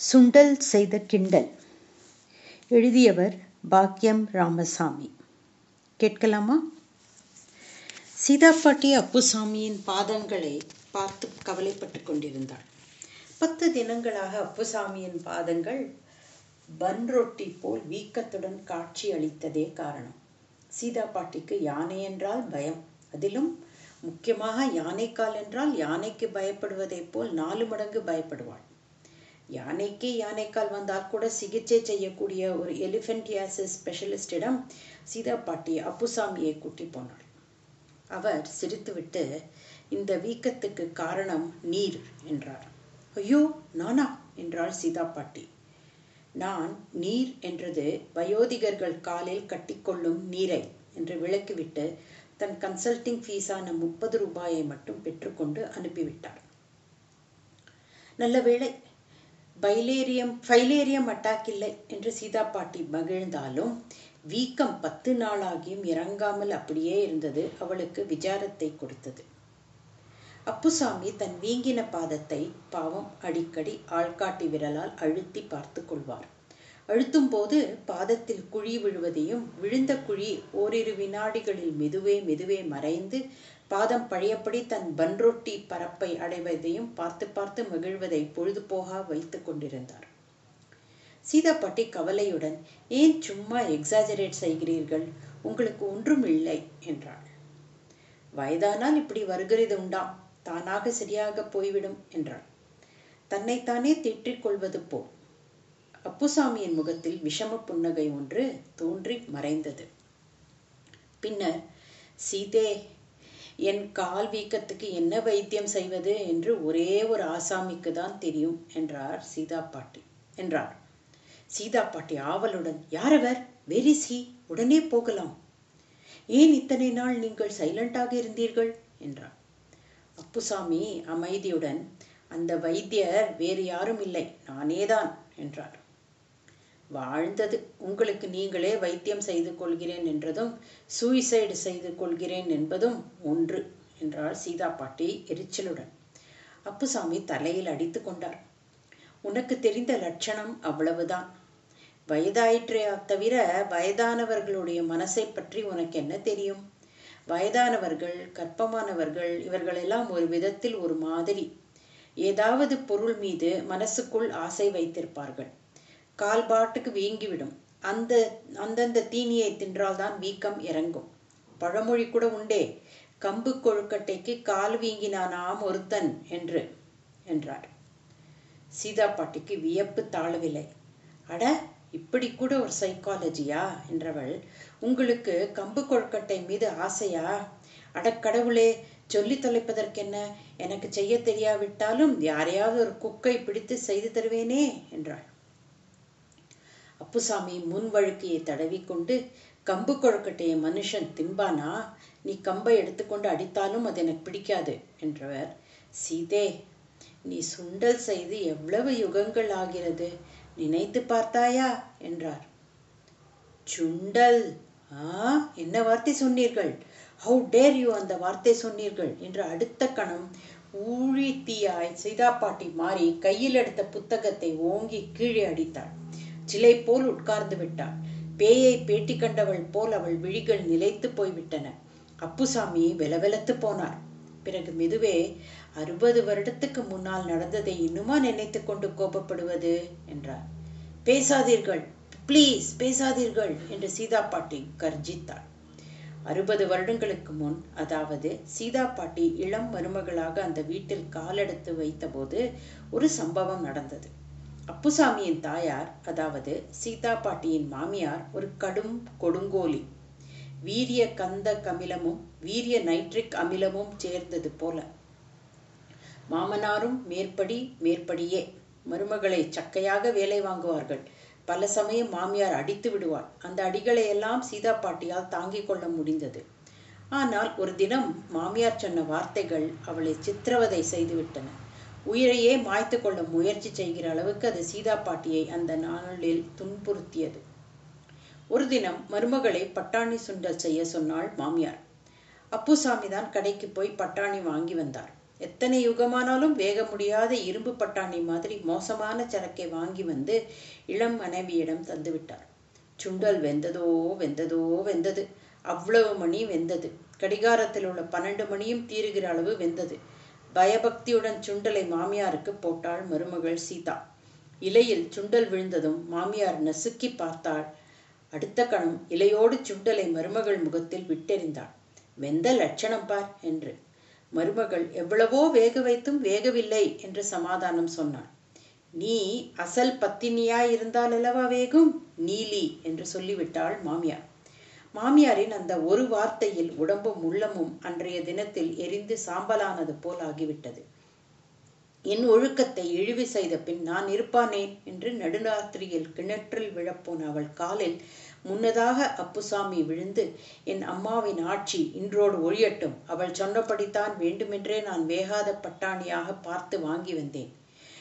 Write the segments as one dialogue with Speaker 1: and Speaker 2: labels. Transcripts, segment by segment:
Speaker 1: சுண்டல் செய்த கிண்டல். எழுதியவர் பாக்கியம் ராமசாமி. கேட்கலாமா? சீதாப்பாட்டி அப்புசாமியின் பாதங்களை பார்த்து கவலைப்பட்டு கொண்டிருந்தாள். பத்து தினங்களாக அப்புசாமியின் பாதங்கள் பன் ரொட்டி போல் வீக்கத்துடன் காட்சி அளித்ததே காரணம். சீதா பாட்டிக்கு யானை என்றால் பயம். அதிலும் முக்கியமாக யானைக்கால் என்றால் யானைக்கு பயப்படுவதைப் போல் நாலு மடங்கு பயப்படுவாள். யானைக்கு யானைக்கால் வந்தால் கூட சிகிச்சை செய்யக்கூடிய ஒரு எலிஃபென்டியாசிஸ் ஸ்பெஷலிஸ்டிடம் சீதா பாட்டி அப்புசாமியை கூட்டி போனாள். அவர் சிரித்துவிட்டு இந்த வீக்கத்துக்கு காரணம் நீர் என்றார். ஐயோ நானா? என்றாள் சீதா பாட்டி நான் நீர் என்றது வயோதிகர்கள் காலில் கட்டிக்கொள்ளும் நீரை என்று விளக்கிவிட்டு தன் கன்சல்டிங் ஃபீஸான முப்பது ரூபாயை மட்டும் பெற்றுக்கொண்டு அனுப்பிவிட்டார். நல்ல வேளை பைலேரியம் ஃபைலேரியம் அட்டாக் இல்லை என்று சீதா பாட்டி மகிழ்ந்தாலும் வீக்கம் பத்து நாளாகியும் இறங்காமல் அப்படியே இருந்தது அவளுக்கு விசாரத்தை கொடுத்தது. அப்புசாமி தன் வீங்கின பாதத்தை பாவம் அடிக்கடி ஆள்காட்டி விரலால் அழுத்தி பார்த்து கொள்வார். அழுத்தும் போது பாதத்தில் குழி விழுவதையும் விழுந்த குழி ஓரிரு வினாடிகளில் மெதுவே மெதுவே மறைந்து பாதம் பழையபடி தன் பன்ரொட்டி பரப்பை அடைவதையும் பார்த்து பார்த்து மகிழ்வதை பொழுதுபோக வைத்து கொண்டிருந்தார். சீதாப்பாட்டி கவலையுடன் ஏன் சும்மா எக்ஸாஜரேட் செய்கிறீர்கள்? உங்களுக்கு ஒன்றும் இல்லை என்றாள். வயதானால் இப்படி வருகிறது உண்டாம் தானாக சரியாக போய்விடும் என்றாள். தன்னைத்தானே திட்டிக் கொள்வது போ. அப்புசாமியின் முகத்தில் விஷம புன்னகை ஒன்று தோன்றி மறைந்தது. பின்னர் சீதே என் கால் வீக்கத்துக்கு என்ன வைத்தியம் செய்வது என்று ஒரே ஒரு ஆசாமிக்கு தான் தெரியும் என்றார் சீதா பாட்டி. என்றார். சீதா பாட்டி ஆவலுடன் யாரவர்? வெரி சி உடனே போகலாம். ஏன் இத்தனை நாள் நீங்கள் சைலண்டாக இருந்தீர்கள்? என்றார். அப்புசாமி அமைதியுடன் அந்த வைத்தியர் வேறு யாரும் இல்லை நானேதான் என்றார். வாழ்ந்தது. உங்களுக்கு நீங்களே வைத்தியம் செய்து கொள்கிறேன் என்றதும் சூயிசைடு செய்து கொள்கிறேன் என்பதும் ஒன்று என்றாள் சீதா பாட்டி எரிச்சலுடன். அப்புசாமி தலையில் அடித்து கொண்டார். உனக்கு தெரிந்த லட்சணம் அவ்வளவுதான். வயதாயிற்றே தவிர வயதானவர்களுடைய மனசை பற்றி உனக்கு என்ன தெரியும்? வயதானவர்கள் கற்பமானவர்கள் இவர்களெல்லாம் ஒரு விதத்தில் ஒரு மாதிரி. ஏதாவது பொருள் மீது மனசுக்குள் ஆசை வைத்திருப்பார்கள். கால்பாட்டுக்கு வீங்கிவிடும். அந்த அந்தந்த தீனியை தின்றால்தான் வீக்கம் இறங்கும். பழமொழி கூட உண்டே கம்பு கொழுக்கட்டைக்கு கால் வீங்கினானாம் ஒருத்தன் என்று என்றார். சீதா பாட்டிக்கு வியப்பு தாழவில்லை. அட இப்படி கூட ஒரு சைக்காலஜியா என்றவள். உங்களுக்கு கம்பு கொழுக்கட்டை மீது ஆசையா? அடக்கடவுளே சொல்லி தொலைப்பதற்கென்ன? எனக்கு செய்ய தெரியாவிட்டாலும் யாரையாவது ஒரு குக்கை பிடித்து செய்து தருவேனே என்றாள். அப்புசாமி முன் வழுக்கையை தடவிக்கொண்டு கம்பு கொழுக்கட்டையை மனுஷன் திம்பானா? நீ கம்பை எடுத்துக்கொண்டு அடித்தாலும் அது எனக்கு பிடிக்காது என்றவர். சீதே நீ சுண்டல் செய்து எவ்வளவு யுகங்கள் ஆகிறது? நினைத்து பார்த்தாயா? என்றார். சுண்டல்? ஆ என்ன வார்த்தை சொன்னீர்கள்? ஹவு டேர் யூ அந்த வார்த்தை சொன்னீர்கள்? என்று அடுத்த கணம் ஊழி தீயாய் சீதாப்பாட்டி மாறி கையில் எடுத்த புத்தகத்தை ஓங்கி கீழே அடித்தாள். சிலை போல் உட்கார்ந்து விட்டாள். பேயை பேட்டி கண்டவள் போல் அவள் விழிகள் நிலைத்து போய்விட்டன. அப்புசாமி வெலவெலத்து போனார் பிறகு மெதுவே அறுபது வருடத்துக்கு முன்னால் நடந்ததை இன்னுமா நினைத்து கொண்டு கோபப்படுவது? என்றார் பேசாதீர்கள் ப்ளீஸ் பேசாதீர்கள் என்று சீதா பாட்டி கர்ஜித்தாள். அறுபது வருடங்களுக்கு முன் அதாவது சீதா பாட்டி இளம் மருமகளாக அந்த வீட்டில் காலெடுத்து வைத்தபோது ஒரு சம்பவம் நடந்தது. அப்புசாமியின் தாயார் அதாவது சீதா பாட்டியின் மாமியார் ஒரு கடும் கொடுங்கோலி. வீரிய கந்த கமிலமும் வீரிய நைட்ரிக் அமிலமும் சேர்ந்தது போல. மாமனாரும் மேற்படி மேற்படியே. மருமகளை சக்கையாக வேலை வாங்குவார்கள். பல சமயம் மாமியார் அடித்து விடுவாள். அந்த அடிகளை எல்லாம் சீதா பாட்டியால் தாங்கிக் கொள்ள முடிந்தது. ஆனால் ஒரு தினம் மாமியார் சொன்ன வார்த்தைகள் அவளை சித்திரவதை செய்துவிட்டன உயிரையே மாய்த்து கொள்ள முயற்சி செய்கிற அளவுக்கு அது சீதா பாட்டியை அந்த நாளில் துன்புறுத்தியது. ஒரு தினம் மருமகளை பட்டாணி சுண்டல் செய்ய சொன்னாள் மாமியார். அப்புசாமி தான் கடைக்கு போய் பட்டாணி வாங்கி வந்தார். எத்தனை யுகமானாலும் வேக முடியாத இரும்பு பட்டாணி மாதிரி மோசமான சரக்கை வாங்கி வந்து இளம் மனைவியிடம் தந்துவிட்டார் சுண்டல் வெந்ததோ வெந்ததோ வெந்தது. அவ்வளவு மணி வெந்தது. கடிகாரத்தில் உள்ள பன்னெண்டு மணியும் தீருகிற அளவு வெந்தது. பயபக்தியுடன் சுண்டலை மாமியாருக்கு போட்டாள் மருமகள் சீதா. இலையில் சுண்டல் விழுந்ததும் மாமியார் நசுக்கி பார்த்தாள். அடுத்த கணம் இலையோடு சுண்டலை மருமகள் முகத்தில் விட்டெறிந்தாள். வெந்த லட்சணம் பார் என்று. மருமகள் எவ்வளவோ வேக வைத்தும் வேகவில்லை என்று சமாதானம் சொன்னாள். நீ அசல் பத்தினியாய் இருந்தால் அல்லவா வேகும்? நீலி என்று சொல்லிவிட்டாள் மாமியார். மாமியாரின் அந்த ஒரு வார்த்தையில் உடம்பும் உள்ளமும் அன்றைய தினத்தில் எரிந்து சாம்பலானது போல் ஆகிவிட்டது. என் ஒழுக்கத்தை இழிவு செய்த பின் நான் இருப்பானேன் என்று நடுராத்திரியில் கிணற்றில் விழப்போன அவள் காலில் முன்னதாக அப்புசாமி விழுந்து என் அம்மாவின் ஆட்சி இன்றோடு ஒழியட்டும். அவள் சொன்னபடித்தான் வேண்டுமென்றே நான் வேகாத பட்டாணியாக பார்த்து வாங்கி வந்தேன்.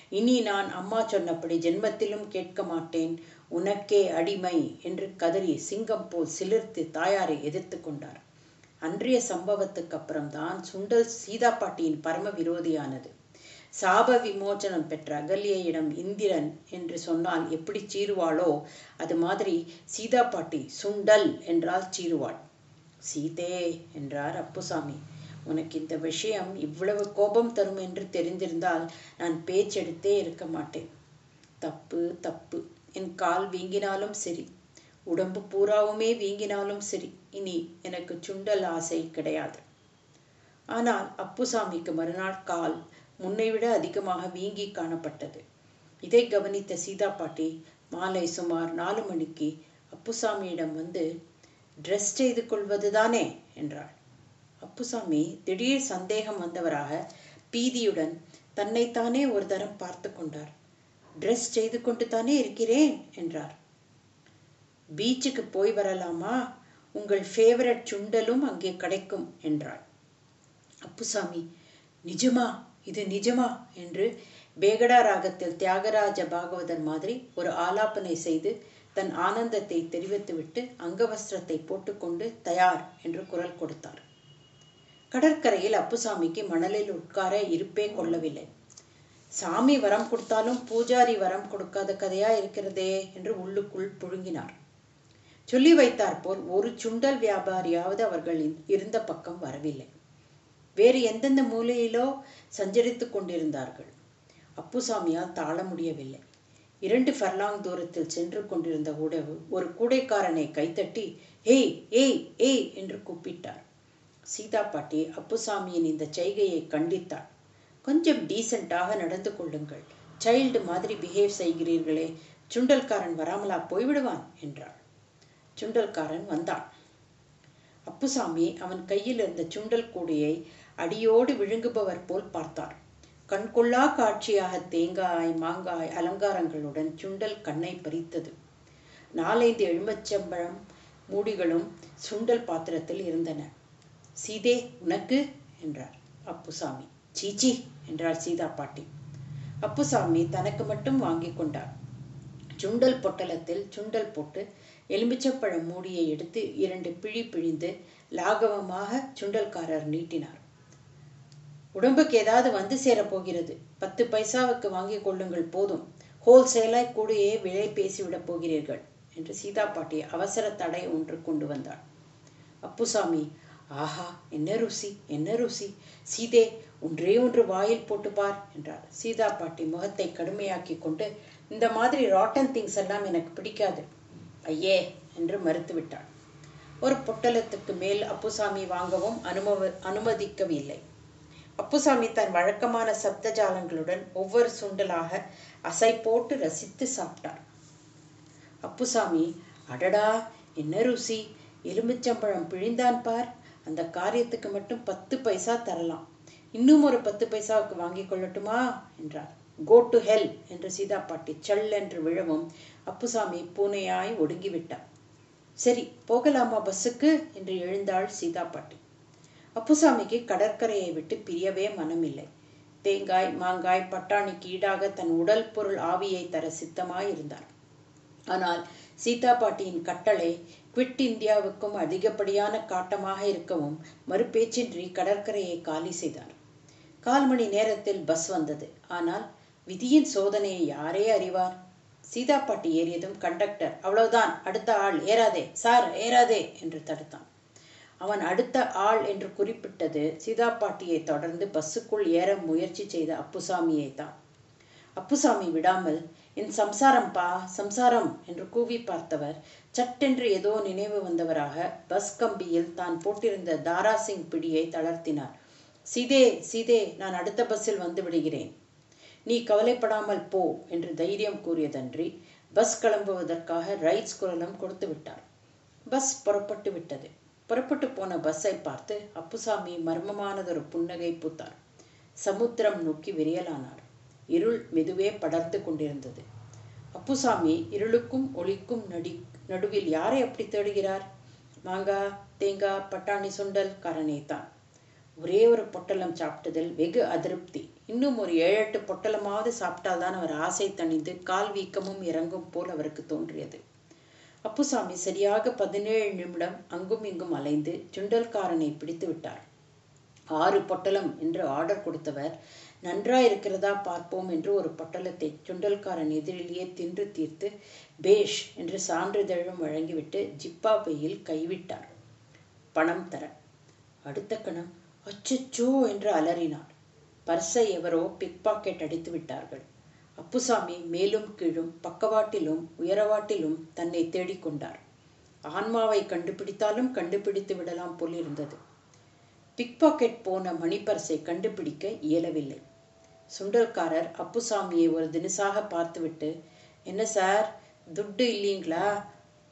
Speaker 1: இனி நான் அம்மா சொன்னபடி ஜென்மத்திலும் கேட்க மாட்டேன். உனக்கே அடிமை என்று கதறி சிங்கம் போல் சிலிர்த்து தாயாரை எதிர்த்து கொண்டார். அன்றைய சம்பவத்துக்கு அப்புறம்தான் சுண்டல் சீதா பாட்டியின் பரம விரோதியானது. சாப விமோச்சனம் பெற்ற அகல்யிடம் இந்திரன் என்று சொன்னால் எப்படி சீருவாளோ அது மாதிரி சீதா பாட்டி சுண்டல் என்றால் சீருவாள் சீதே என்றார் அப்புசாமி. உனக்கு இந்த விஷயம் இவ்வளவு கோபம் தரும் என்று தெரிந்திருந்தால் நான் பேச்செடுத்தே இருக்க மாட்டேன். தப்பு தப்பு. என் கால் வீங்கினாலும் சரி. உடம்பு பூராவுமே வீங்கினாலும் சரி. இனி எனக்கு சுண்டல் ஆசை கிடையாது. ஆனால் அப்புசாமிக்கு மறுநாள் கால் முன்னை விட அதிகமாக வீங்கி காணப்பட்டது. இதை கவனித்த சீதா பாட்டி மாலை சுமார் நாலு மணிக்கு அப்புசாமியிடம் வந்து ட்ரெஸ் செய்து கொள்வதுதானே? என்றாள். அப்புசாமி திடீர் சந்தேகம் வந்தவராக பீதியுடன் தன்னைத்தானே ஒரு தரம் பார்த்து கொண்டார். ட்ரெஸ் செய்து கொண்டு தானே இருக்கிறேன்? என்றார். பீச்சுக்கு போய் வரலாமா? உங்கள் ஃபேவரட் சுண்டலும் அங்கே கிடைக்கும் என்றாள். அப்புசாமி நிஜமா? இது நிஜமா? என்று பேகடா ராகத்தில் தியாகராஜ பாகவதர் மாதிரி ஒரு ஆலாபனை செய்து தன் ஆனந்தத்தை தெரிவித்துவிட்டு அங்கவஸ்திரத்தை போட்டுக்கொண்டு தயார் என்று குரல் கொடுத்தார். கடற்கரையில் அப்புசாமிக்கு மணலில் உட்கார இருப்பே கொள்ளவில்லை. சாமி வரம் கொடுத்தாலும் பூஜாரி வரம் கொடுக்காத கதையா இருக்கிறதே என்று உள்ளுக்குள் புழுங்கினார். சொல்லி வைத்தார் போல் ஒரு சுண்டல் வியாபாரியாவது அவர்கள் இருந்த பக்கம் வரவில்லை. வேறு எந்தெந்த மூலையிலோ சஞ்சரித்துக் கொண்டிருந்தார்கள். அப்புசாமியால் தாழ முடியவில்லை. இரண்டு ஃபர்லாங் தூரத்தில் சென்று கொண்டிருந்த உடவு ஒரு கூடைக்காரனை கைத்தட்டி ஏய் ஏய் ஏய் என்று கூப்பிட்டார். சீதா பாட்டி அப்புசாமியின் இந்த செய்கையை கண்டித்தாள். கொஞ்சம் டீசெண்டாக நடந்து கொள்ளுங்கள். சைல்டு மாதிரி பிஹேவ் செய்கிறீர்களே. சுண்டல்காரன் வராமலா போய்விடுவான் என்றாள். சுண்டல்காரன் வந்தான். அப்புசாமி அவன் கையில் இருந்த சுண்டல் கூடையை அடியோடு விழுங்குபவர் போல் பார்த்தார். கண்கொள்ளா காட்சியாக தேங்காய் மாங்காய் அலங்காரங்களுடன் சுண்டல் கண்ணை பறித்தது. நாலைந்து எலும்பச்சம்பழம் மூடிகளும் சுண்டல் பாத்திரத்தில் இருந்தன. சீதே உனக்கு? என்றார் அப்புசாமி. சீச்சி என்றார் சீதா பாட்டி. அப்புசாமி தனக்கு மட்டும் வாங்கி கொண்டார். சுண்டல் பொட்டலத்தில் சுண்டல் போட்டு எலுமிச்சப்பழம் மூடியை எடுத்து இரண்டு பிழி பிழிந்து லாகவமாக சுண்டல்காரர் நீட்டினார். உடம்புக்கு ஏதாவது வந்து சேரப் போகிறது. பத்து பைசாவுக்கு வாங்கிக் கொள்ளுங்கள் போதும். ஹோல்சேலாய் கூடையே விலை பேசிவிடப் போகிறீர்கள் என்று சீதா பாட்டி அவசர தடை ஒன்று கொண்டு வந்தாள். அப்புசாமி ஆஹா என்ன ருசி என்ன ருசி. சீதே ஒன்றே ஒன்று வாயில் போட்டு பார் என்றார். சீதா பாட்டி முகத்தை கடுமையாக்கி கொண்டு இந்த மாதிரி ராட்டன் திங்ஸ் எல்லாம் எனக்கு பிடிக்காது. ஐயே என்று மறுத்துவிட்டாள். ஒரு பொட்டலத்துக்கு மேல் அப்புசாமி வாங்கவும் அனுமவ அனுமதிக்கவில்லை. அப்புசாமி தன் வழக்கமான சப்தஜாலங்களுடன் ஒவ்வொரு சுண்டலாக அசை போட்டு ரசித்து சாப்பிட்டார். அப்புசாமி அடடா என்ன ருசி. எலுமிச்சம்பழம் பிழிந்தான் பார். அந்த காரியத்துக்கு மட்டும் பத்து பைசா தரலாம். இன்னும் ஒரு பத்து பைசாவுக்கு வாங்கிக் கொள்ளட்டுமா? என்றார். கோ டு ஹெல் என்று சீதா பாட்டி சல் என்று விழவும் அப்புசாமி பூனையாய் ஒடுங்கிவிட்டார் சரி போகலாமா பஸ்ஸுக்கு? என்று எழுந்தாள் சீதா பாட்டி. அப்புசாமிக்கு கடற்கரையை விட்டு பிரியவே மனமில்லை. தேங்காய் மாங்காய் பட்டாணிக்கு ஈடாக தன் உடல் பொருள் ஆவியை தர சித்தமாயிருந்தார். ஆனால் சீதா பாட்டியின் கட்டளை குவிட் இந்தியாவுக்கும் அதிகப்படியான காட்டமாக இருக்கவும் மறுபேச்சின்றி கடற்கரையை காலி செய்தார். கால் மணி நேரத்தில் பஸ் வந்தது. ஆனால் விதியின் சோதனையை யாரே அறிவார்? சீதா பாட்டி ஏறியதும் கண்டக்டர் அவ்வளவுதான் அடுத்த ஆள் ஏறாதே சார் ஏறாதே என்று தடுத்தான். அவன் அடுத்த ஆள் என்று குறிப்பிட்டது சீதா பாட்டியை தொடர்ந்து பஸ்ஸுக்குள் ஏற முயற்சி செய்த அப்புசாமியை தான் அப்புசாமி விடாமல் என் சம்சாரம் பா சம்சாரம் என்று கூவி பார்த்தவர் சட்டென்று ஏதோ நினைவு வந்தவராக பஸ் கம்பியில் தான் போட்டிருந்த தாராசிங் பிடியை தளர்த்தினார். சீதே சீதே நான் அடுத்த பஸ்ஸில் வந்து விடுகிறேன். நீ கவலைப்படாமல் போ என்று தைரியம் கூறியதன்றி பஸ் கிளம்புவதற்காக ரைட்ஸ் குரலும் கொடுத்து விட்டார். பஸ் புறப்பட்டு விட்டது. புறப்பட்டு போன பஸ்ஸை பார்த்து அப்புசாமி மர்மமானதொரு புன்னகை பூத்தார். சமுத்திரம் நோக்கி விரியலானார். இருள் மெதுவே படர்ந்து கொண்டிருந்தது. அப்புசாமி இருளுக்கும் ஒளிக்கும் நடி நடுவில் யாரை அப்படி தேடுகிறார்? மாங்காய் தேங்காய் பட்டாணி சுண்டல் காரனே தான் ஒரே ஒரு பொட்டலம் சாப்பிட்டதில் வெகு அதிருப்தி. இன்னும் ஒரு ஏழு எட்டு பொட்டலமாவது சாப்பிட்டால்தான் அவர் ஆசை தணிந்து கால் வீக்கமும் இறங்கும் போல் அவருக்கு தோன்றியது. அப்புசாமி சரியாக பதினேழு நிமிடம் அங்கும் இங்கும் அலைந்து சுண்டல்காரனை பிடித்து விட்டார். ஆறு பொட்டலம் என்று ஆர்டர் கொடுத்தவர் நன்றாயிருக்கிறதா பார்ப்போம் என்று ஒரு பொட்டலத்தை சுண்டல்காரன் எதிரிலேயே தின்று தீர்த்து பேஷ் என்று சான்றிதழும் வழங்கிவிட்டு ஜிப்பா பையில் கைவிட்டார். பணம் தர. அடுத்த கணம் அச்சச்சோ என்று அலறினார் பர்ஸை எவரோ பிக் பாக்கெட் அடித்து விட்டார்கள். அப்புசாமி மேலும் கீழும் பக்கவாட்டிலும் உயரவாட்டிலும் தன்னை தேடிக்கொண்டார் ஆன்மாவை கண்டுபிடித்தாலும் கண்டுபிடித்து விடலாம் போலிருந்தது. பிக் பாக்கெட் போன மணிப்பர்ஸை கண்டுபிடிக்க இயலவில்லை. சுண்டல்காரர் அப்புசாமியை ஒரு தினசாக பார்த்துவிட்டு என்ன சார் துட்டு இல்லைங்களா?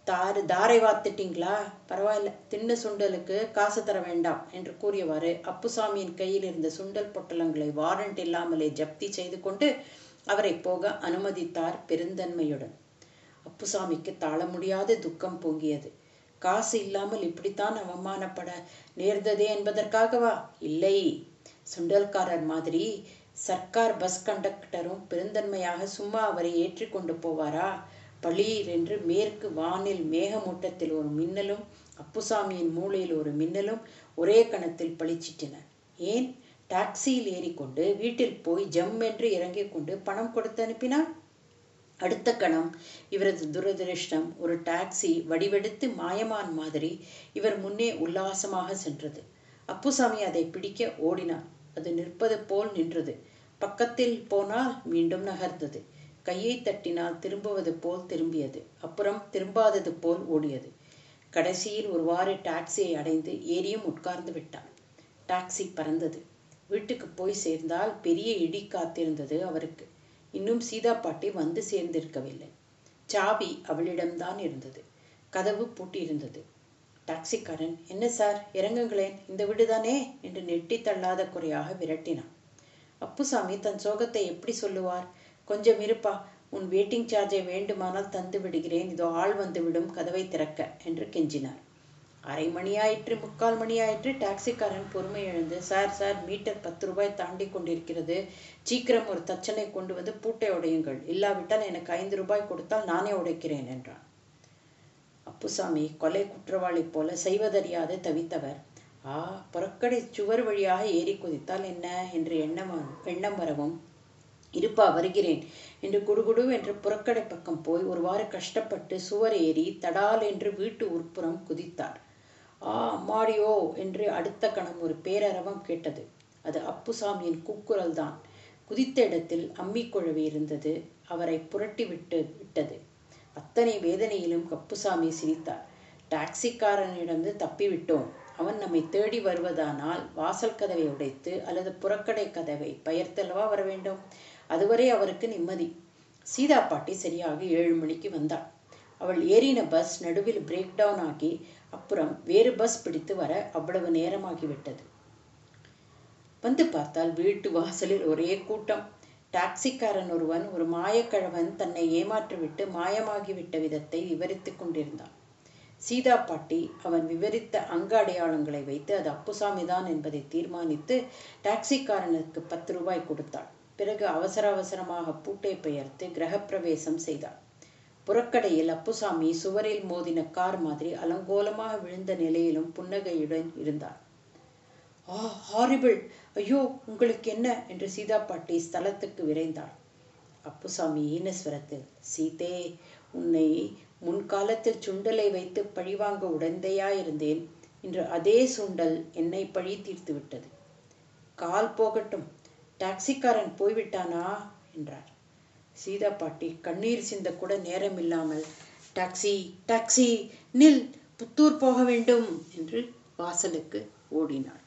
Speaker 1: தாரு தாரை வாத்துட்டீங்களா பரவாயில்ல. தின்ன சுண்டலுக்கு காசு தர வேண்டாம் என்று கூறியவாறு அப்புசாமியின் கையில் இருந்த சுண்டல் பொட்டலங்களை வாரண்ட் இல்லாமலே ஜப்தி செய்து கொண்டு அவரை போக அனுமதித்தார் பெருந்தன்மையுடன். அப்புசாமிக்கு தாழ முடியாத துக்கம் பொங்கியது. காசு இல்லாமல் இப்படித்தான் அவமானப்பட நேர்ந்ததே என்பதற்காகவா? இல்லை. சுண்டல்காரர் மாதிரி சர்க்கார் பஸ் கண்டக்டரும் பெருந்தன்மையாக சும்மா அவரை ஏற்றி கொண்டு போவாரா? பளீரென்று மேற்கு வானில் மேகமூட்டத்தில் ஒரு மின்னலும் அப்புசாமியின் மூளையில் ஒரு மின்னலும் ஒரே கணத்தில் பளிச்சிட்டன. ஏன்? டாக்ஸியில் ஏறிக்கொண்டு வீட்டில் போய் ஜம் என்று இறங்கிக் கொண்டு பணம் கொடுத்து அனுப்பினார் அடுத்த கணம் இவரது துரதிருஷ்டம் ஒரு டாக்ஸி வடிவெடுத்து மாயமான் மாதிரி இவர் முன்னே உல்லாசமாக சென்றது. அப்புசாமி அதை பிடிக்க ஓடினார் அது நிற்பது போல் நின்றது. பக்கத்தில் போனால் மீண்டும் நகர்ந்தது. கையை தட்டினால் திரும்புவது போல் திரும்பியது. அப்புறம் திரும்பாதது போல் ஓடியது. கடைசியில் ஒருவாறு டாக்ஸியை அடைந்து ஏறியும் உட்கார்ந்து விட்டான். டாக்ஸி பறந்தது. வீட்டுக்கு போய் சேர்ந்தால் பெரிய இடி காத்திருந்தது அவருக்கு. இன்னும் சீதா பாட்டி வந்து சேர்ந்திருக்கவில்லை. சாவி அவளிடம்தான் இருந்தது. கதவு பூட்டியிருந்தது. டாக்ஸிக்காரன் என்ன சார் இறங்குங்களேன் இந்த வீடுதானே? என்று நெட்டி தள்ளாத குறையாக விரட்டினான். அப்புசாமி தன் சோகத்தை எப்படி சொல்லுவார்? கொஞ்சம் இருப்பா. உன் வெயிட்டிங் சார்ஜை வேண்டுமானால் தந்து விடுகிறேன். இதோ ஆள் வந்துவிடும் கதவை திறக்க என்று கெஞ்சினார். அரை மணியாயிற்று முக்கால் மணியாயிற்று டாக்ஸிக்காரன் பொறுமை எழுந்து சார் சார் மீட்டர் பத்து ரூபாய் தாண்டி கொண்டிருக்கிறது. சீக்கிரம் ஒரு தச்சனை கொண்டு வந்து பூட்டை உடையுங்கள். இல்லாவிட்டால் எனக்கு ஐந்து ரூபாய் கொடுத்தால் நானே உடைக்கிறேன் என்றான். அப்புசாமி கொலை குற்றவாளி போல செய்வதறியாது தவித்தவர். ஆ புறக்கடை சுவர் வழியாக ஏறி குதித்தால் என்ன? என்று எண்ணம் எண்ணம் வரவும் இருப்பா வருகிறேன். என்று குடுகுடு என்று புறக்கடை பக்கம் போய் ஒருவாறு கஷ்டப்பட்டு சுவர் ஏறி தடால் என்று வீட்டு உட்புறம் குதித்தார். ஆ அம்மாடியோ என்று அடுத்த கணம் ஒரு பேரரவம் கேட்டது. அது அப்புசாமியின் கூக்குரல் தான். குதித்த இடத்தில் அம்மி குழவி இருந்தது. அவரை புரட்டி விட்டு விட்டது. அத்தனை வேதனையிலும் கப்புசாமி சிரித்தார். டாக்ஸிக்காரனிடமிருந்து தப்பிவிட்டோம் அவன் நம்மை தேடி வருவதானால் வாசல் கதவை உடைத்து அல்லது புறக்கடை கதவை பெயர்த்தல்லவா வர வேண்டும்? அதுவரை அவருக்கு நிம்மதி. சீதா பாட்டி சரியாக ஏழு மணிக்கு வந்தாள் அவள் ஏறின பஸ் நடுவில் பிரேக் டவுன் ஆகி அப்புறம் வேறு பஸ் பிடித்து வர அவ்வளவு நேரமாகிவிட்டது வந்து பார்த்தால் வீட்டு வாசலில் ஒரே கூட்டம். டாக்ஸிக்காரன் ஒருவன் ஒரு மாயக்கழவன் தன்னை ஏமாற்றிவிட்டு மாயமாகிவிட்ட விதத்தை விவரித்துக் கொண்டிருந்தான். சீதா பாட்டி அவன் விவரித்த அங்க அடையாளங்களை வைத்து அது அப்புசாமிதான் என்பதை தீர்மானித்து டாக்ஸிக்காரனுக்கு பத்து ரூபாய் கொடுத்தாள். பிறகு அவசர அவசரமாக பூட்டை பெயர்த்து கிரகப்பிரவேசம் செய்தாள் புறக்கடையில் அப்புசாமி சுவரில் மோதின கார் மாதிரி அலங்கோலமாக விழுந்த நிலையிலும் புன்னகையுடன் இருந்தார். Ah horrible! ஐயோ உங்களுக்கு என்ன? என்று சீதா பாட்டி ஸ்தலத்துக்கு விரைந்தாள். அப்புசாமி ஈனஸ்வரத்தில் சீதே உன்னை முன்காலத்தில் சுண்டலை வைத்து பழிவாங்க உடந்தையாயிருந்தேன் இன்று அதே சுண்டல் என்னை பழி தீர்த்து விட்டது கால் போகட்டும். டாக்ஸிக்காரன் போய்விட்டானா? என்றார். சீதா பாட்டி கண்ணீர் சிந்த கூட நேரம் இல்லாமல் டாக்ஸி டாக்ஸி நில் புத்தூர் போக வேண்டும் என்று வாசலுக்கு ஓடினாள்.